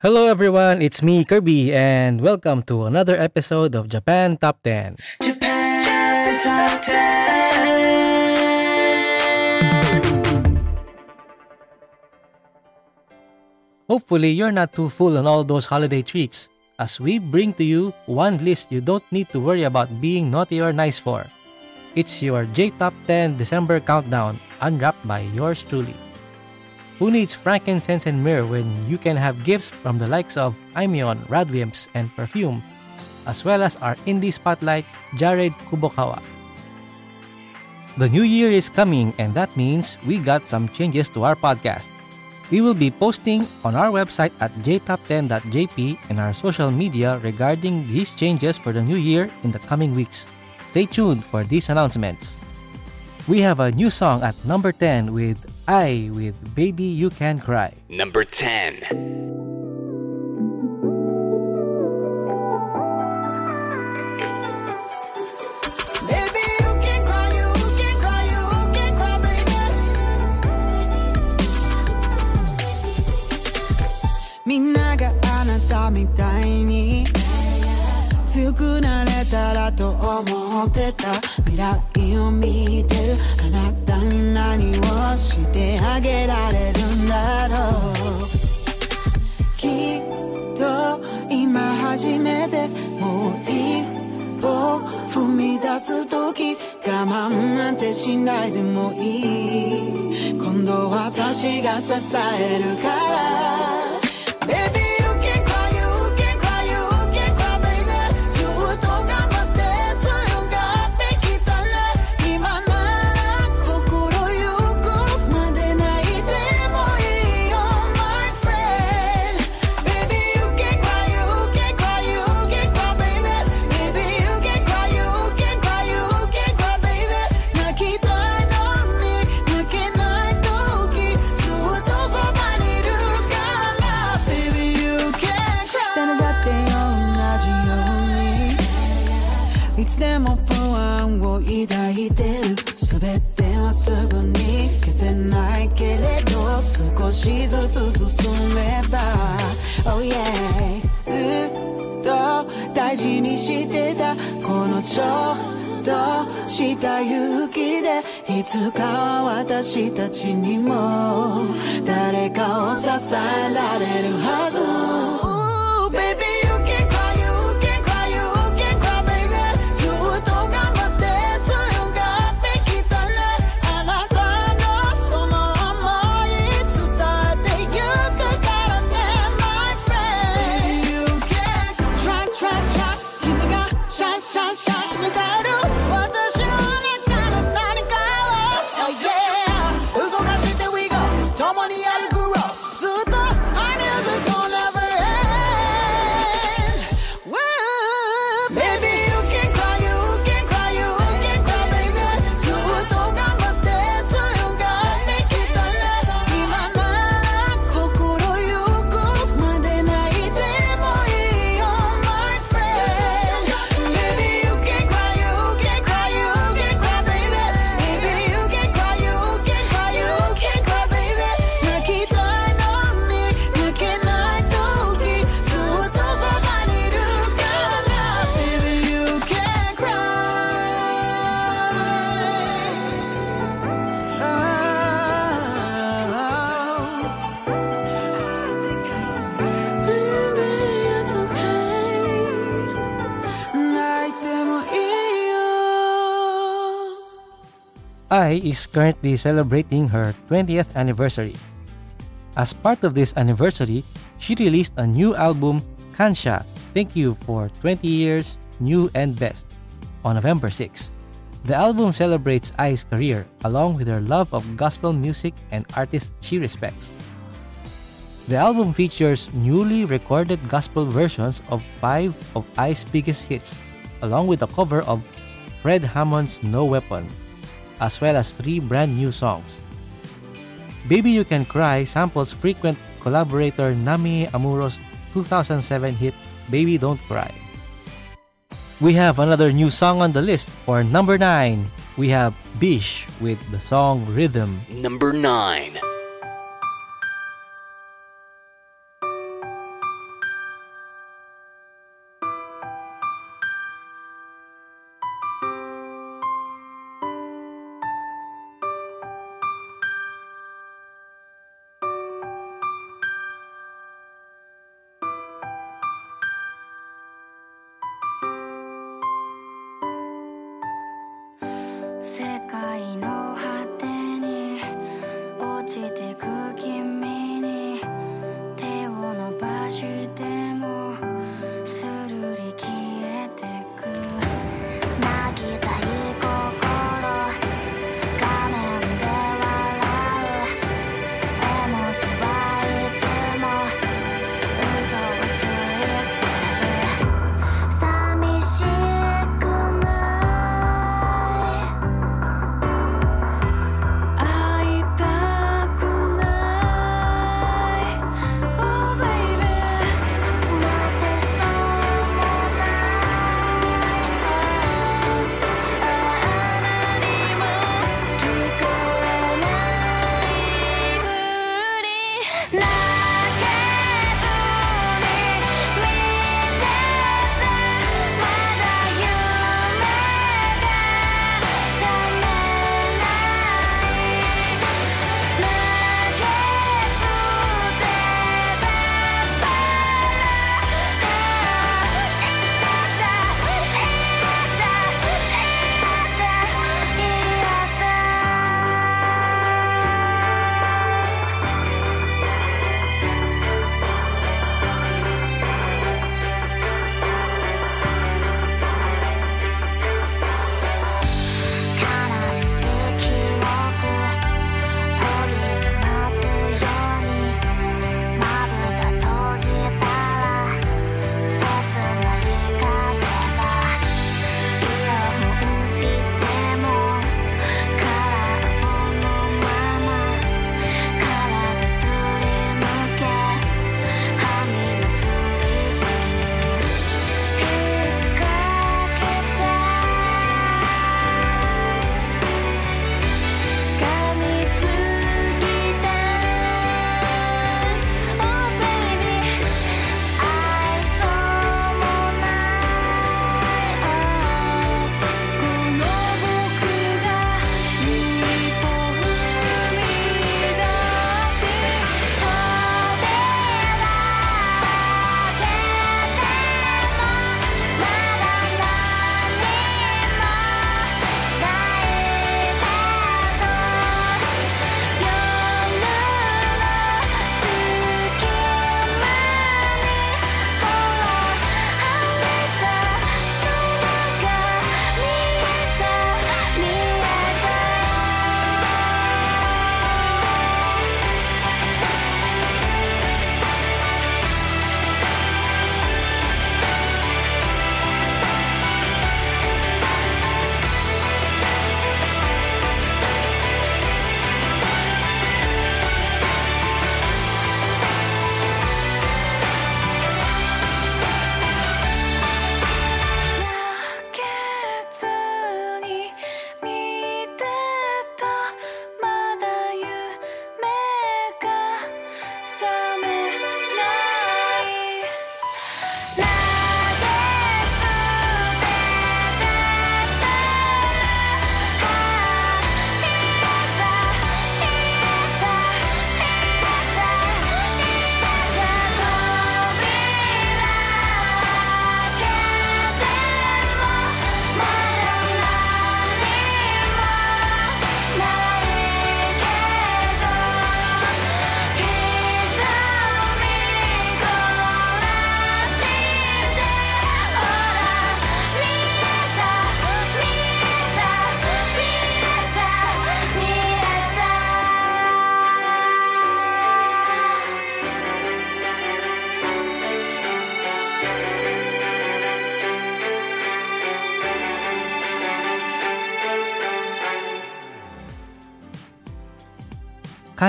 Hello everyone, it's me Kirby and welcome to another episode of Japan Top 10. Japan Top 10. Hopefully you're not too full on all those holiday treats as we bring to you one list you don't need to worry about being naughty or nice for. It's your J Top 10 December countdown unwrapped by yours truly. Who needs frankincense and myrrh when you can have gifts from the likes of Aimyon, Radwimps, and Perfume, as well as our indie spotlight, Jared Kubokawa. The new year is coming, and that means we got some changes to our podcast. We will be posting on our website at jtop10.jp and our social media regarding these changes for the new year in the coming weeks. Stay tuned for these announcements. We have a new song at number 10 with AI with Baby You Can Cry. Number 10. 強くなれたらと思ってた。未来を見てるあなた何をしてあげられるんだろう。きっと今初めてもう一歩踏み出す時我慢なんてしないでもいい。今度私が支えるから。でも不安を抱いてる。全てはすぐに消せないけれど少しずつ進めば。Oh yeah ずっと大事にしてた。このちょっとした勇気でいつかは私たちにも誰かを支えられるはず。AI is currently celebrating her 20th anniversary. As part of this anniversary, she released a new album, Kansha Thank You for 20 Years, New and Best, on November 6. The album celebrates Ai's career along with her love of gospel music and artists she respects. The album features newly recorded gospel versions of five of Ai's biggest hits, along with a cover of Fred Hammond's No Weapon, as well as three brand new songs. Baby You Can Cry samples frequent collaborator Namie Amuro's 2007 hit Baby Don't Cry. We have another new song on the list for number 9. We have Bish with the song Rhythm. Number 9.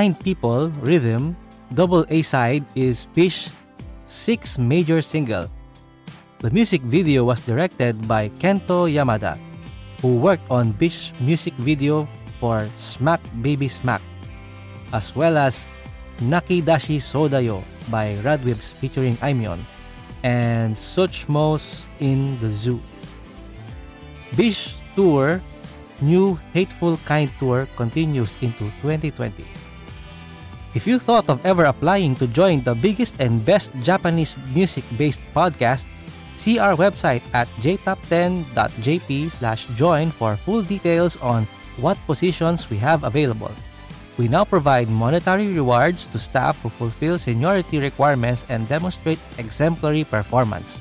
Kind People, Rhythm, double A side is Bish's sixth major single. The music video was directed by Kento Yamada, who worked on Bish's music video for Smack Baby Smack, as well as Nakidashi Sodayo by Radwimps featuring Aimyon, and Suchmos in the Zoo. Bish Tour New Hateful Kind Tour continues into 2020. If you thought of ever applying to join the biggest and best Japanese music based podcast, see our website at jtop10.jp slash join for full details on what positions we have available. We now provide monetary rewards to staff who fulfill seniority requirements and demonstrate exemplary performance.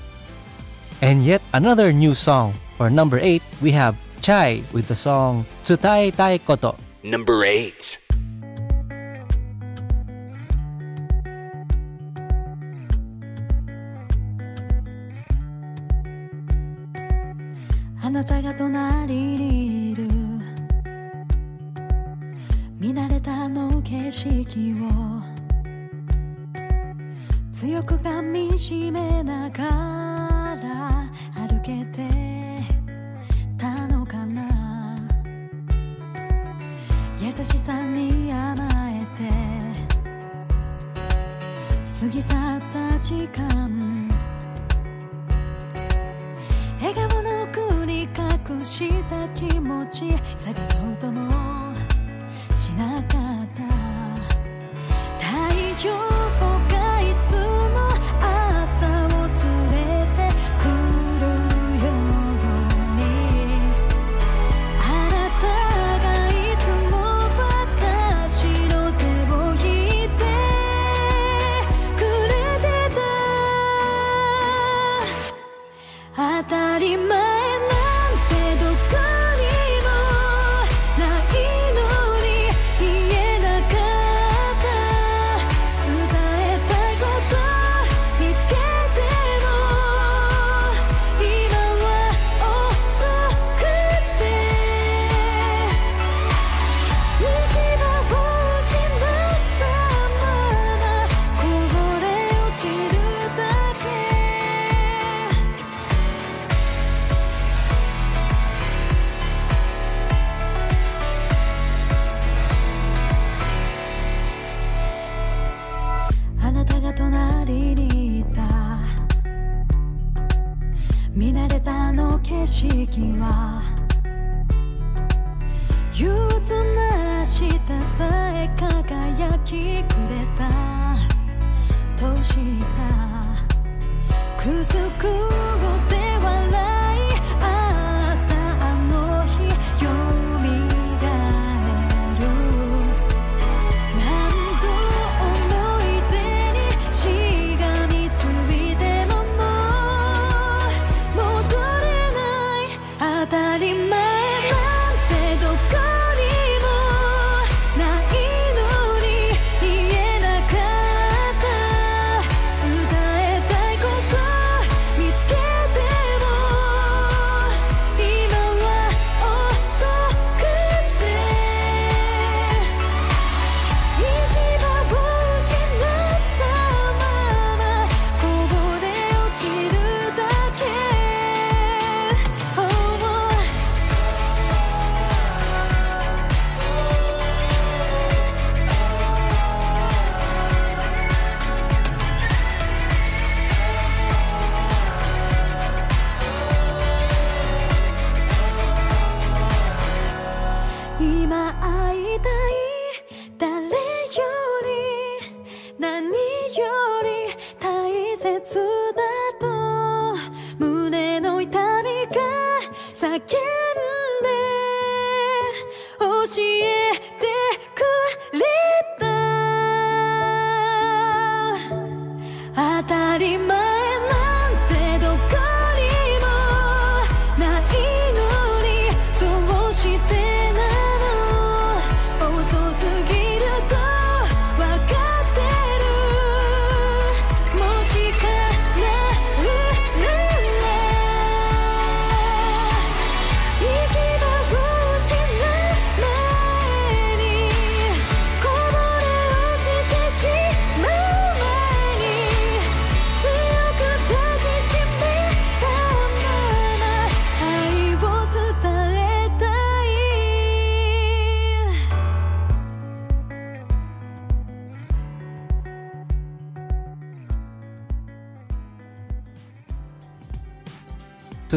And yet another new song. For number 8, we have Chay with the song Tsutaetai Koto. Number 8. なか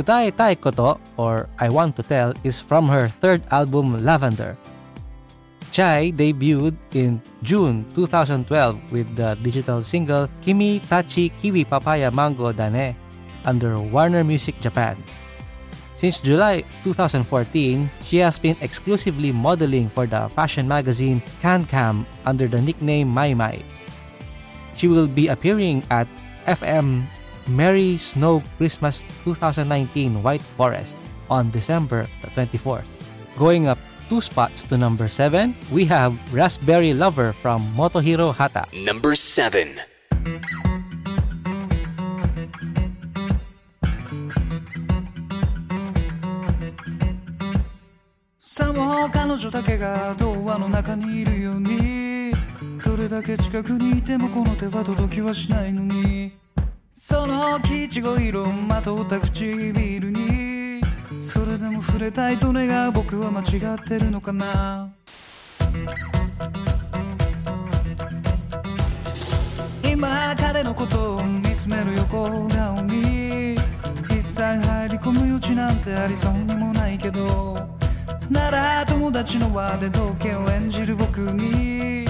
Tsutaetai Koto, or I Want to Tell, is from her third album Lavender. Chay debuted in June 2012 with the digital single Kimi Tachi Kiwi Papaya Mango Dane under Warner Music Japan. Since July 2014, she has been exclusively modeling for the fashion magazine CanCam under the nickname Mai Mai. She will be appearing at FM Merry Snow Christmas 2019 White Forest on December the 24th. Going up two spots to number 7, we have Raspberry Lover from Motohiro Hata. Number 7. さも彼女だけが童話の中にいるようにどれだけ近くにいてもこの手は届きはしないのに その生地ご色まとった唇にそれでも触れたいと願う僕は間違ってるのかな？今彼のことを見つめる横顔に一切入り込む余地なんてありそうにもないけどなら友達の輪で同家を演じる僕に。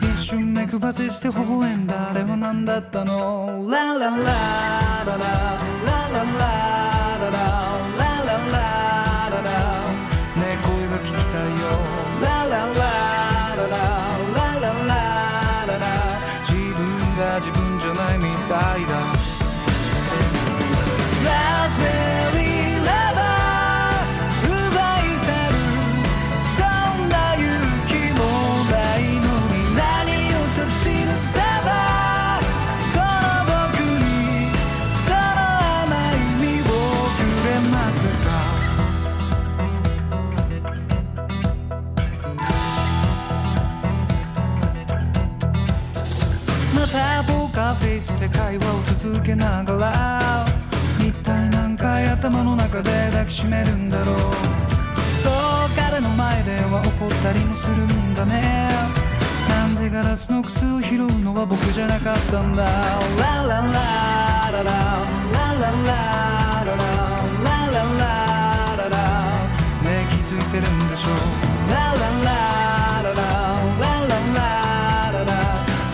一瞬目くばせして微笑んだあれは何だったの？ララララララララララララ。カーフェイスで会話を続けながら一体何回頭の中で抱きしめるんだろう。そう彼の前では怒ったりもするんだね。なんでガラスの靴を拾うのは僕じゃなかったんだ。ラララララララララララララララねえ気づいてるんでしょうララララララララララ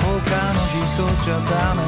他の人じゃダメ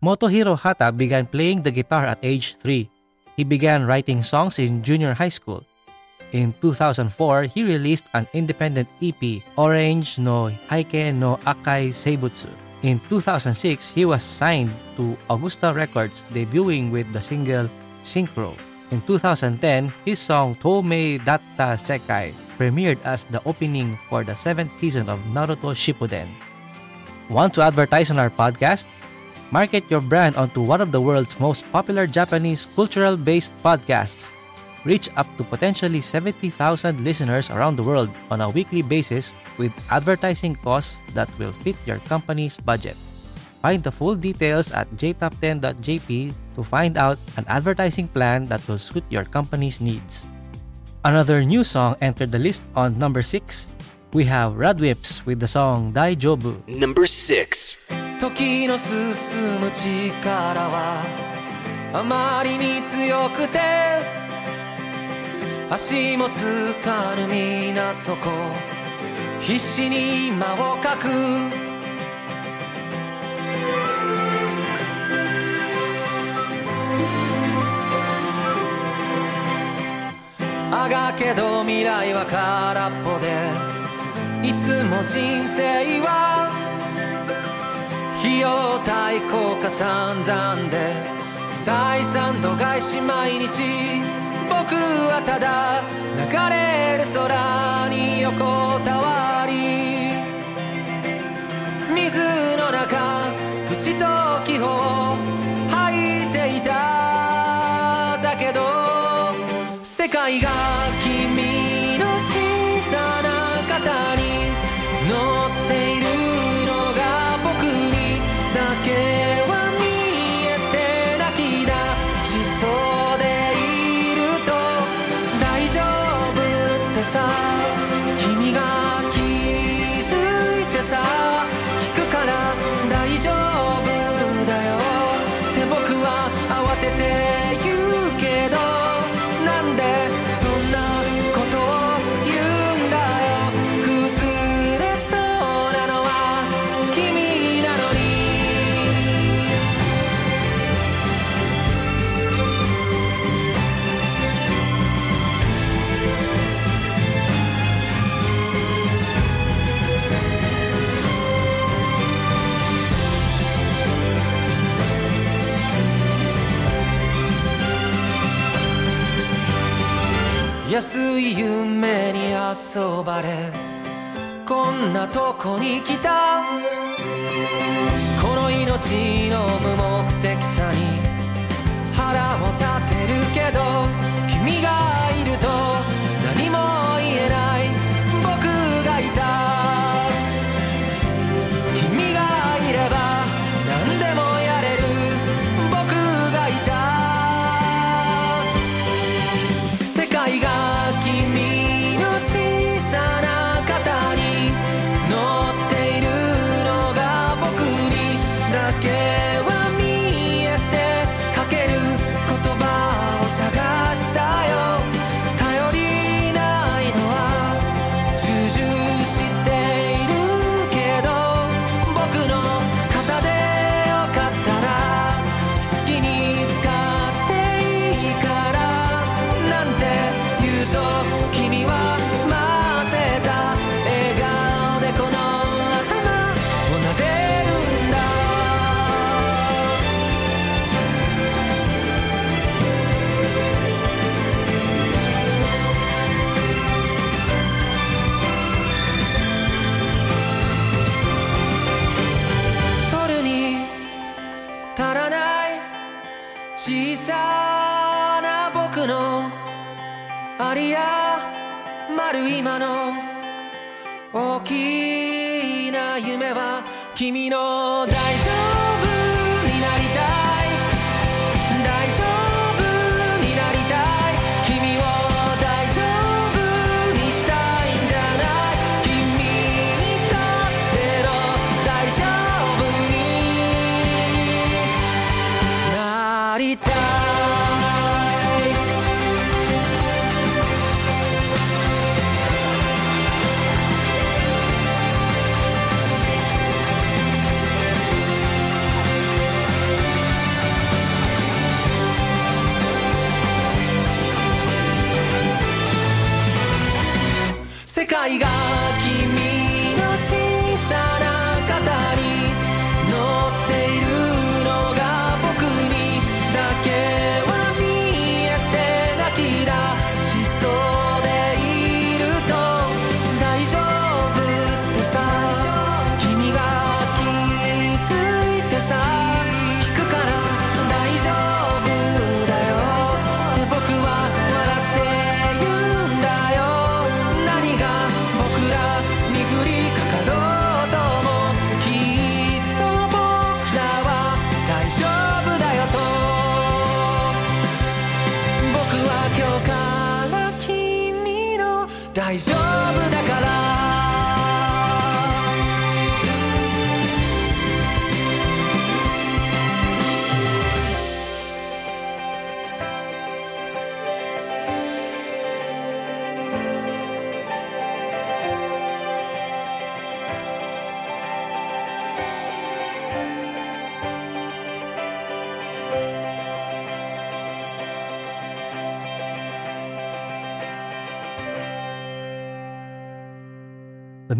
Motohiro Hata began playing the guitar at age 3. He began writing songs in junior high school. In 2004, he released an independent EP, Orange no Haike no Akai Seibutsu. In 2006, he was signed to Augusta Records, debuting with the single Synchro. In 2010, his song Tomei Datta Sekai premiered as the opening for the seventh season of Naruto Shippuden. Want to advertise on our podcast? Market your brand onto one of the world's most popular Japanese cultural based podcasts. reach up to potentially 70,000 listeners around the world on a weekly basis with advertising costs that will fit your company's budget. Find the full details at jtop10.jp to find out an advertising plan that will suit your company's needs. Another new song entered the list on number 6. We have Radwimps with the song Daijobu. Number 6. 時の進む力はあまりに強くて足もつかぬ皆そこ必死に間をかく。あがけど未来は空っぽでいつも人生は費用対効果散々で採算度外視毎日僕はただ流れる空に横たわり。水の中口と気泡吐いていた。だけど世界が君 side. 安い夢に遊ばれこんなとこに来た。この命の無目的さに腹を立てるけど。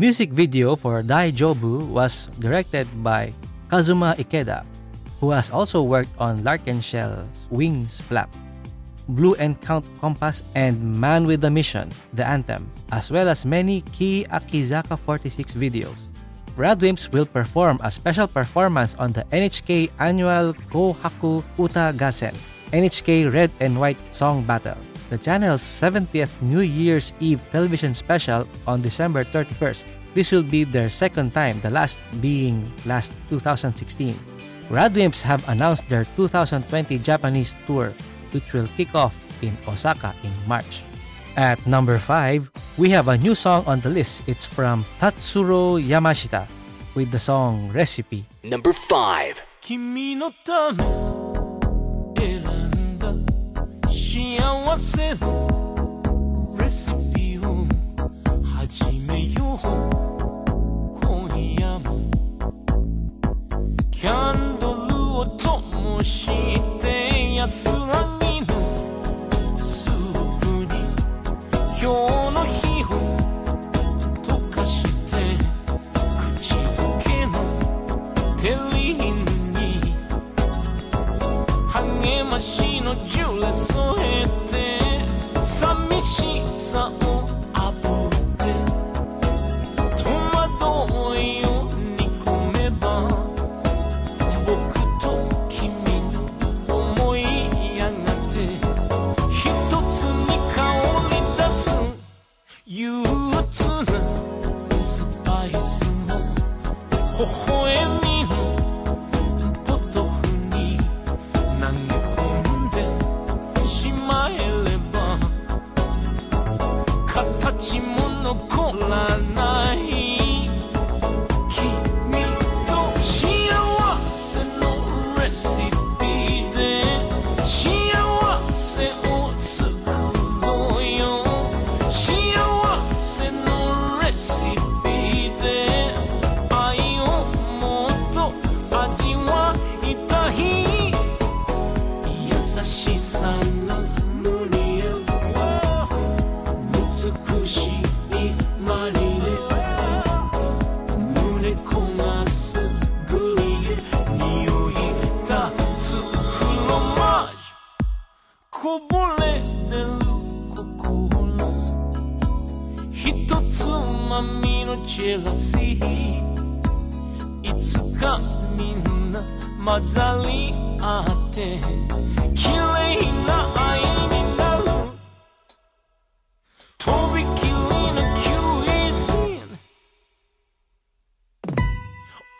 music video for Dai Jobu was directed by Kazuma Ikeda, who has also worked on L'Arc-en-Ciel's Wings Flap, Blue Encount Compass, and Man with the Mission, The Anthem, as well as many Keyakizaka 46 videos. Radwimps will perform a special performance on the NHK annual Kohaku Uta Gassen, NHK Red and White Song Battle the channel's 70th New Year's Eve television special on December 31st. This will be their second time, the last being last 2016. Radwimps have announced their 2020 Japanese tour, which will kick off in Osaka in March. At number 5, we have a new song on the list. It's from Tatsuro Yamashita with the song Recipe. Number 5幸せのレシピを始めよう。今夜もキャンドルを灯して安らぎのスープに今日の日を溶かして」「口づけテリーヌに励ましのジュレス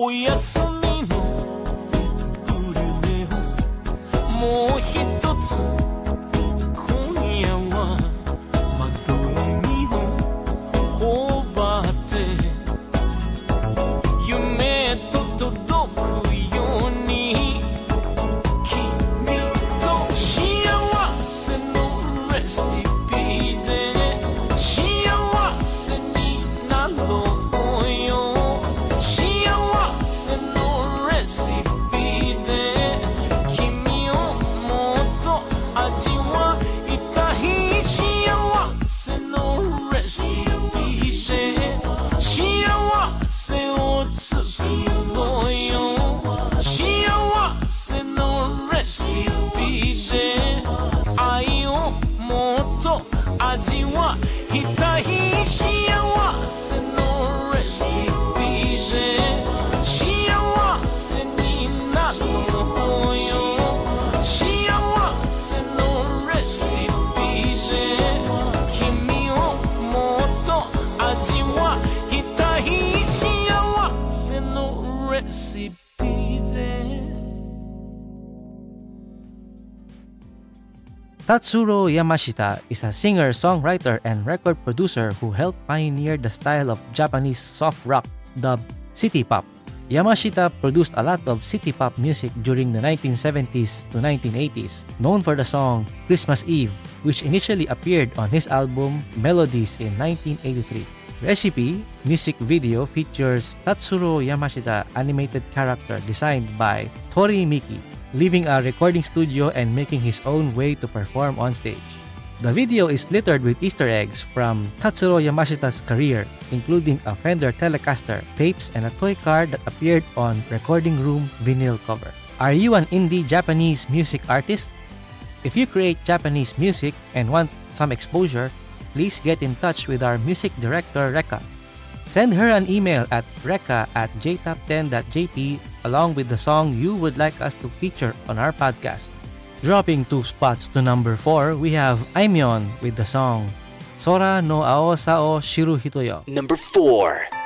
O Yasumi. Tatsuro Yamashita is a singer, songwriter, and record producer who helped pioneer the style of Japanese soft rock dubbed city pop. Yamashita produced a lot of city pop music during the 1970s to 1980s, known for the song Christmas Eve, which initially appeared on his album Melodies in 1983. Recipe music video features Tatsuro Yamashita animated character designed by Tori Miki, leaving a recording studio and making his own way to perform on stage. The video is littered with Easter eggs from Tatsuro Yamashita's career, including a Fender Telecaster, tapes, and a toy car that appeared on Recording Room vinyl cover. Are you an indie Japanese music artist? If you create Japanese music and want some exposure, please get in touch with our music director, Reka. Send her an email at reka at jtop10.jp along with the song you would like us to feature on our podcast. Dropping two spots to number 4, we have Aimyon with the song Sora no Ao Sao Shiru Hitoyo. Number 4.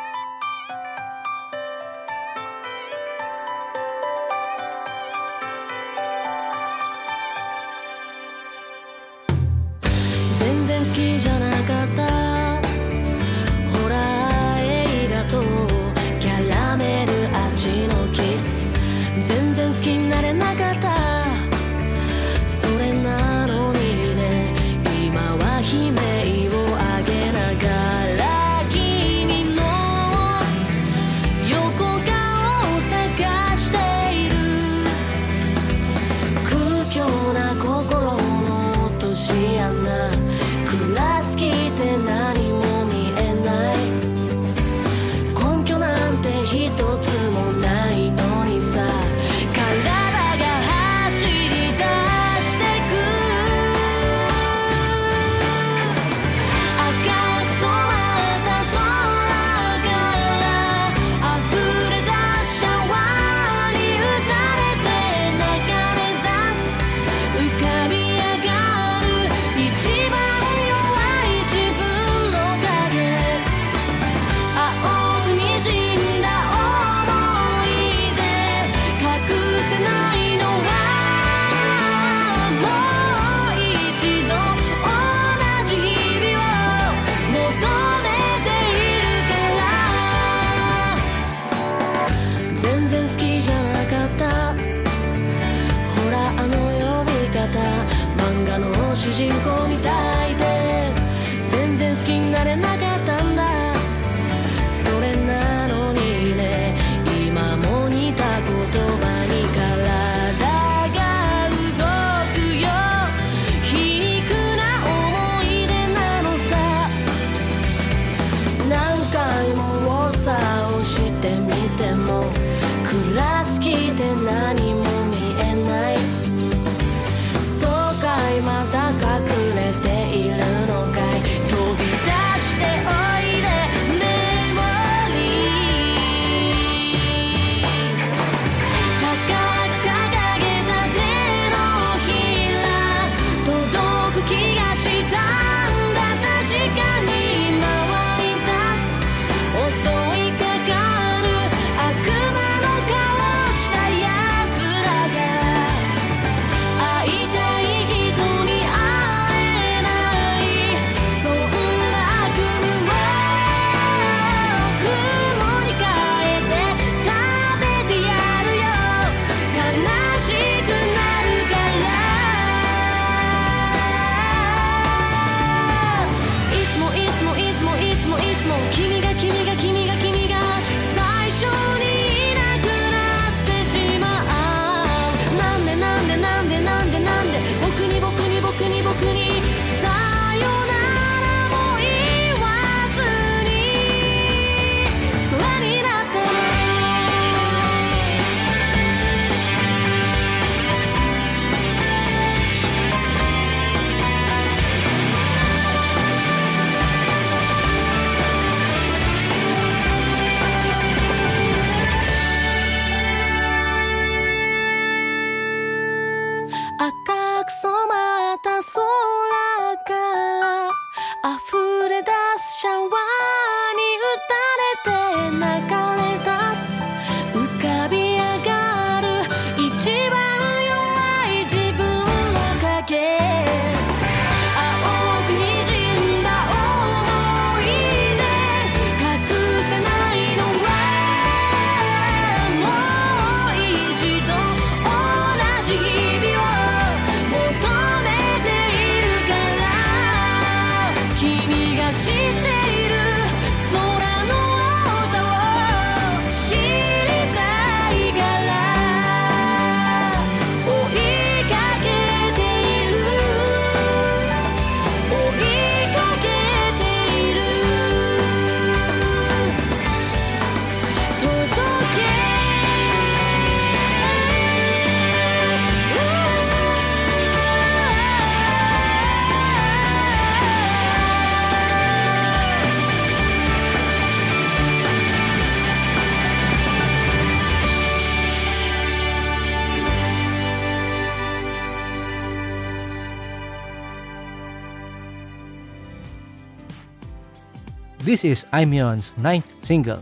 This is Aimyon's ninth single.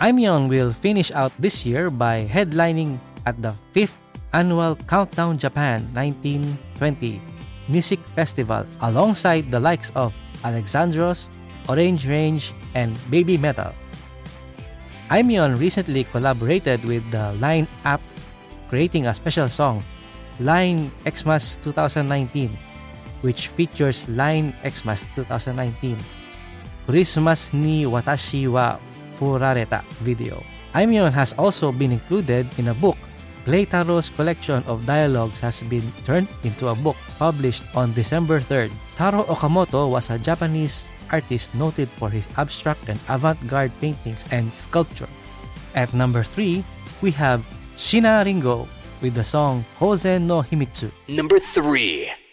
Aimyon will finish out this year by headlining at the 5th annual Countdown Japan 1920 Music Festival alongside the likes of Alexandros, Orange Range, and Baby Metal. Aimyon recently collaborated with the Line app, creating a special song, Line Xmas 2019, which features Line Xmas 2019. クリスマスに私は振られた video. Aimyon has also been included in a book. Playtaro's collection of dialogues has been turned into a book published on December 3rd. Taro Okamoto was a Japanese artist noted for his abstract and avant-garde paintings and sculpture. At number 3, we have Sheena Ringo with the song Kozen no Himitsu. Number 3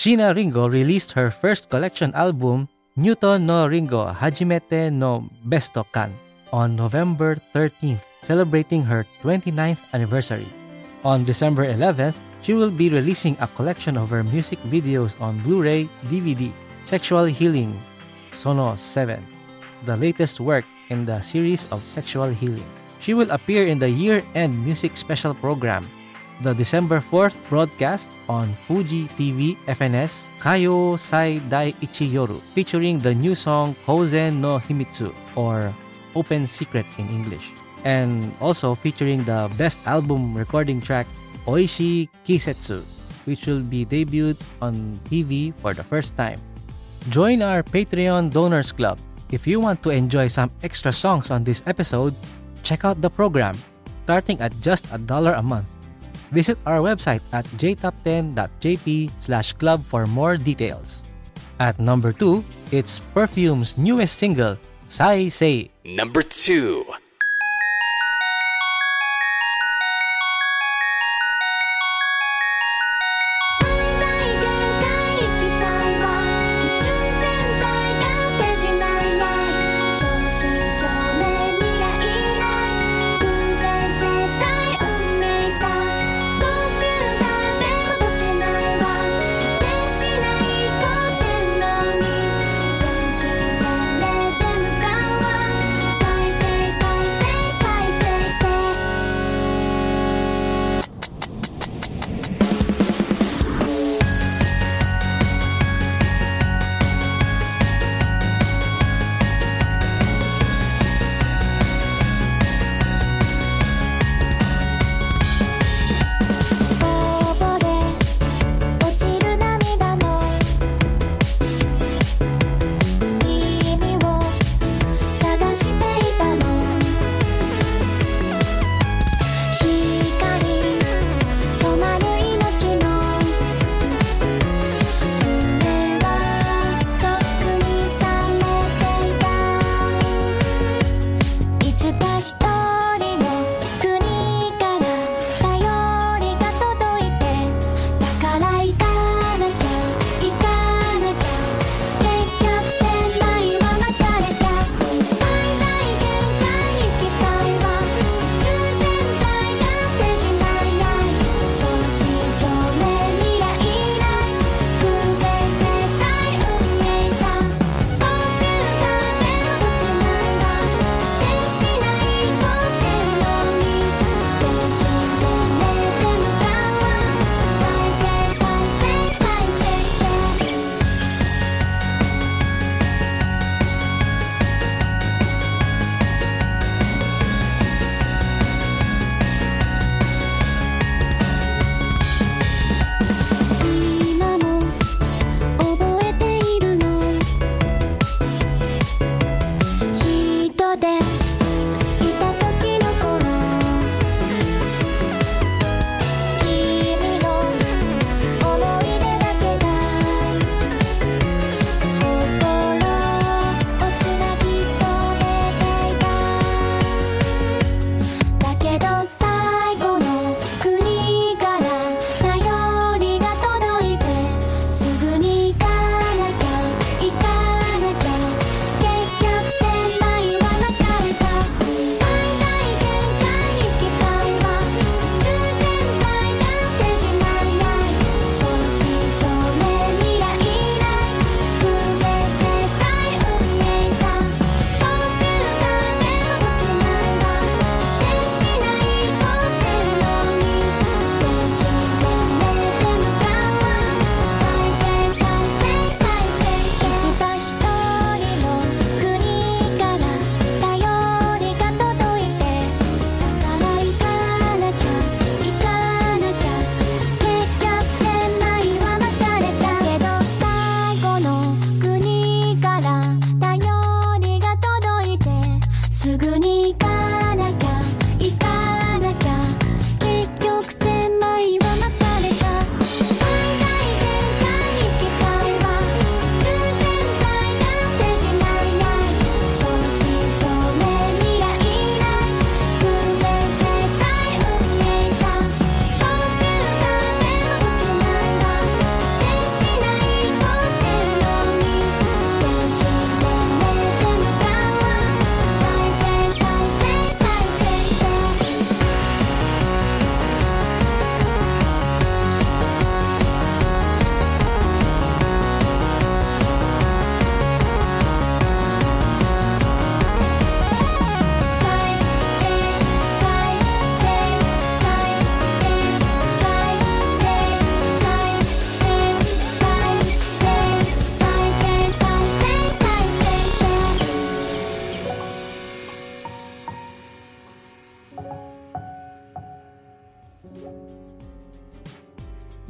Sheena Ringo released her first collection album, Newton no Ringo Hajimete no Besto Kan, on November 13th, celebrating her 29th anniversary. On December 11th, she will be releasing a collection of her music videos on Blu-ray, DVD, Sexual Healing, Sono 7, the latest work in the series of sexual healing. She will appear in the year-end music special program, the December 4th broadcast on Fuji TV FNS Kayo Sai Dai Ichiyoru featuring the new song Kozen no Himitsu or Open Secret in English and also featuring the best album recording track Oishi Kisetsu which will be debuted on TV for the first time. Join our Patreon Donors Club. If you want to enjoy some extra songs on this episode, check out the program starting at just a dollar a month. Visit our website at jtop10.jp slash club for more details. At number 2, it's Perfume's newest single, Sai Say. Number 2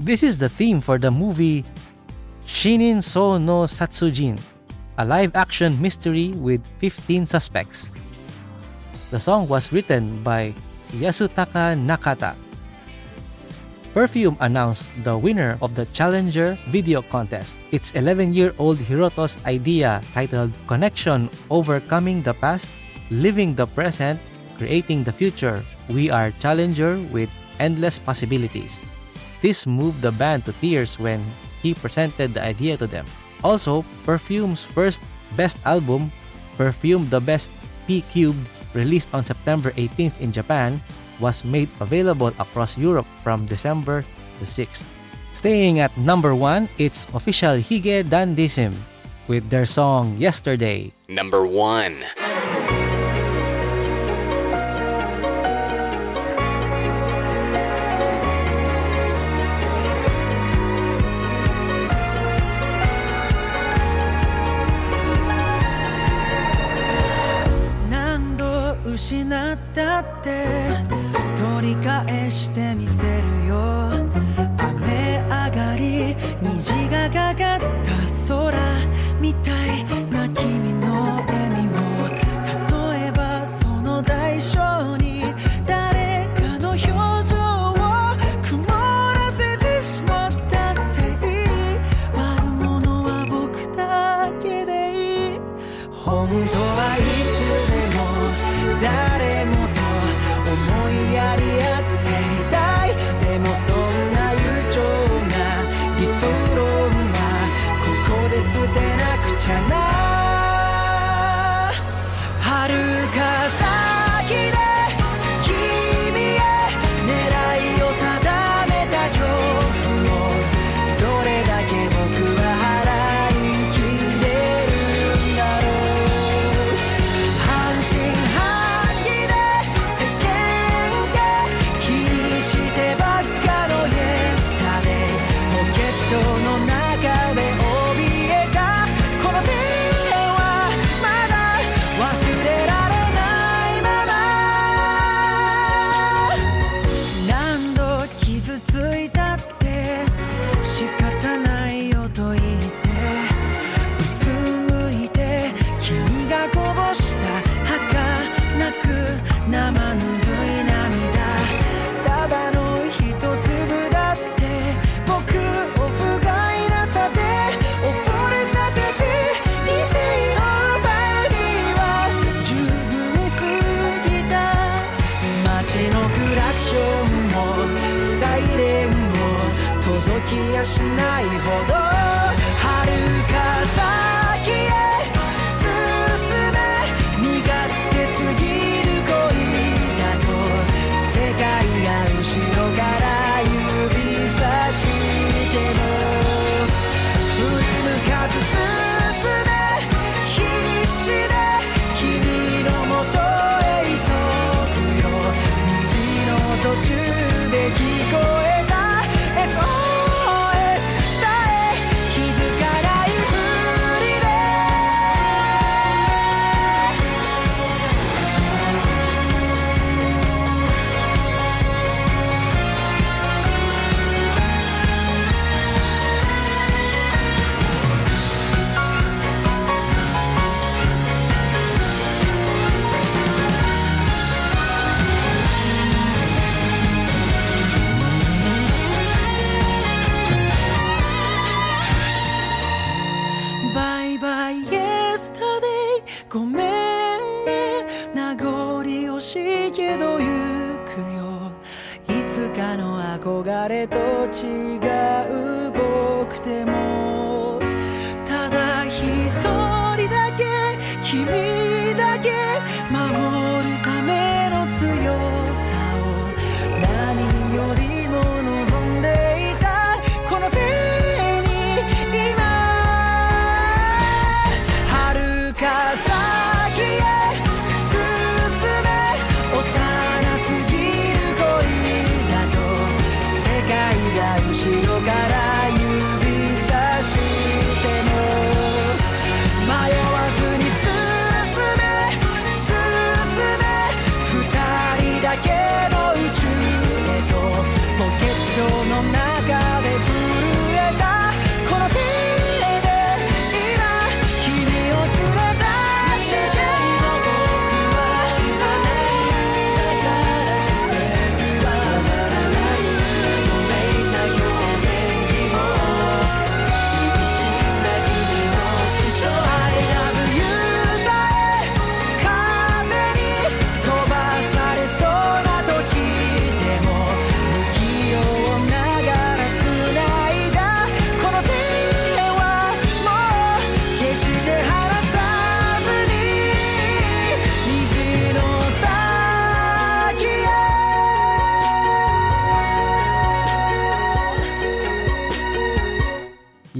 This is the theme for the movie Shijinso no Satsujin, a live action mystery with 15 suspects. The song was written by Yasutaka Nakata. Perfume announced the winner of the Challenger video contest. It's 11 year old Hiroto's idea titled Connection Overcoming the Past, Living the Present, Creating the Future. We are Challenger with Endless Possibilities. This moved the band to tears when he presented the idea to them. Also, Perfume's first best album, Perfume the Best P Cubed, released on September 18th in Japan, was made available across Europe from December the 6th. Staying at number 1, it's official Hige Dandism with their song Yesterday. Number 1. 괜찮아?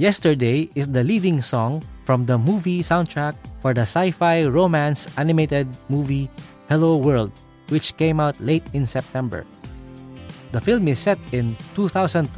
Yesterday is the leading song from the movie soundtrack for the sci fi romance animated movie Hello World, which came out late in September. The film is set in 2027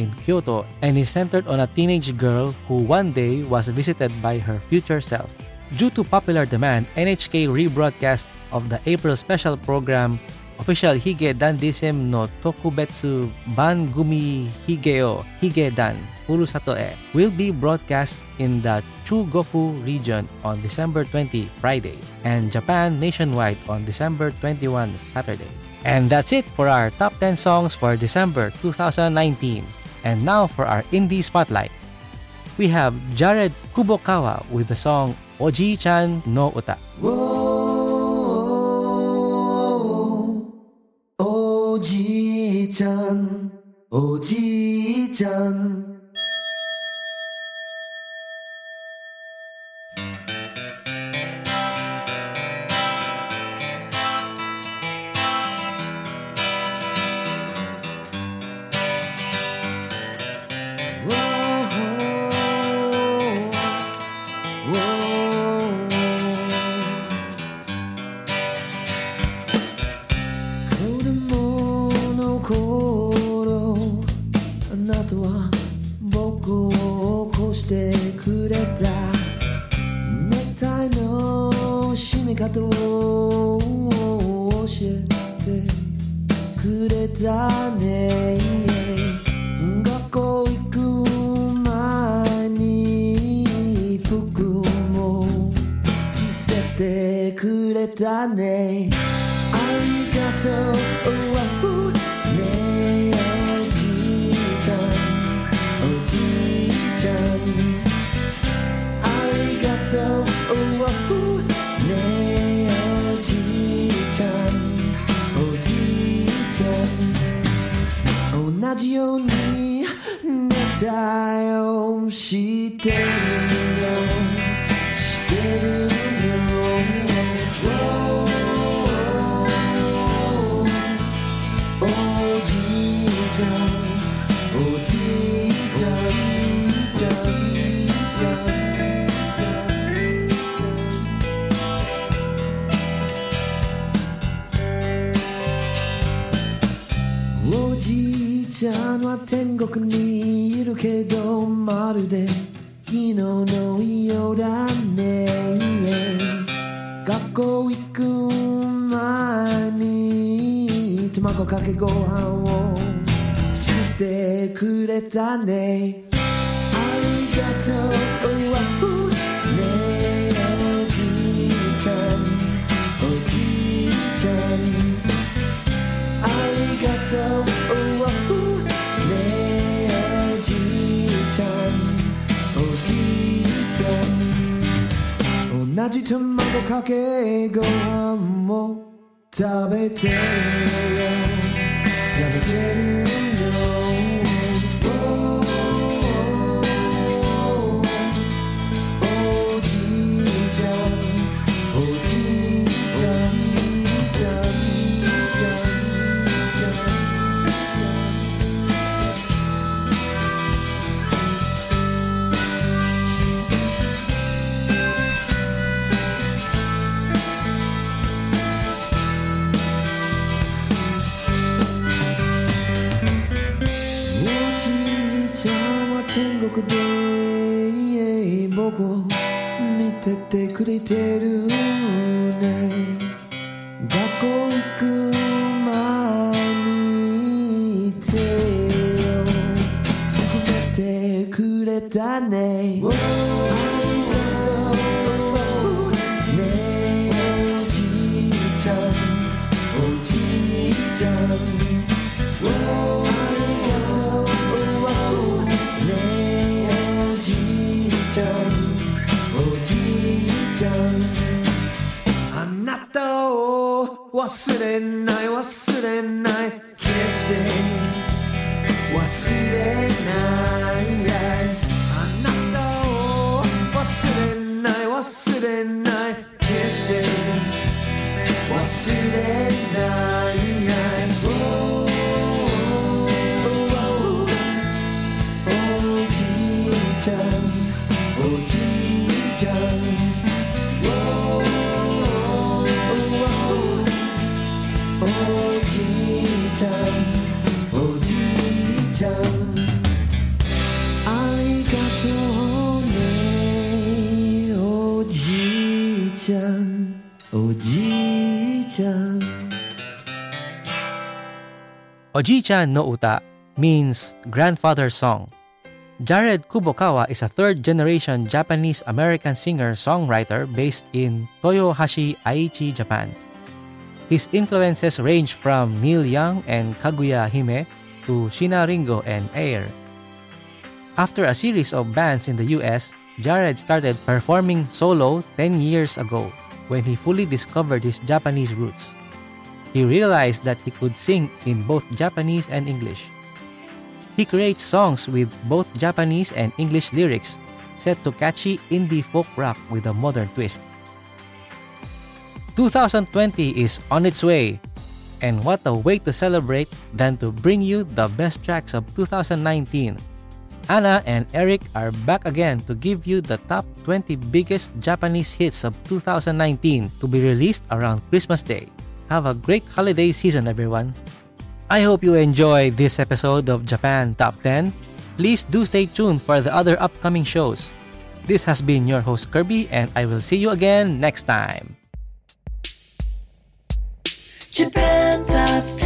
in Kyoto and is centered on a teenage girl who one day was visited by her future self. Due to popular demand, NHK rebroadcast of the April special program Official Hige Dandism no Tokubetsu Ban Gumi Higeo Higedan Furusato e will be broadcast in the Chugoku region on December 20 Friday and Japan nationwide on December 21 Saturday. And that's it for our top 10 songs for December 2019. And now for our indie spotlight. We have Jared Kubokawa with the song Oji-chan no Uta. お জি চান ও জি চান। れたね学校行く前に服も着せてくれたね。ありがとう。ねえおじいちゃん。おじいちゃん。ありがとう。してるよしてるよおじいちゃんおじいちゃんおじいちゃんおじいちゃんおじいちゃんは天国にいるけどまるでのようだね。学校行く前に卵かけご飯を作ってくれたね。ありがとうねえおじいちゃん。おじいちゃん。ありがとう。同じ卵かけご飯も食べてるよ食べてるよ Oji-chan no Uta means grandfather's song. Jared Kubokawa is a third-generation Japanese-American singer-songwriter based in Toyohashi, Aichi, Japan. His influences range from Neil Young and Kaguya Hime to Sheena Ringo and Air. After a series of bands in the US, Jared started performing solo 10 years ago when he fully discovered his Japanese roots. He realized that he could sing in both Japanese and English. He creates songs with both Japanese and English lyrics set to catchy indie folk rock with a modern twist. 2020 is on its way, and what a way to celebrate than to bring you the best tracks of 2019. Anna and Eric are back again to give you the top 20 biggest Japanese hits of 2019 to be released around Christmas Day. Have a great holiday season, everyone. I hope you enjoy this episode of Japan Top 10. Please do stay tuned for the other upcoming shows. This has been your host Kirby, and I will see you again next time. Japan Top 10,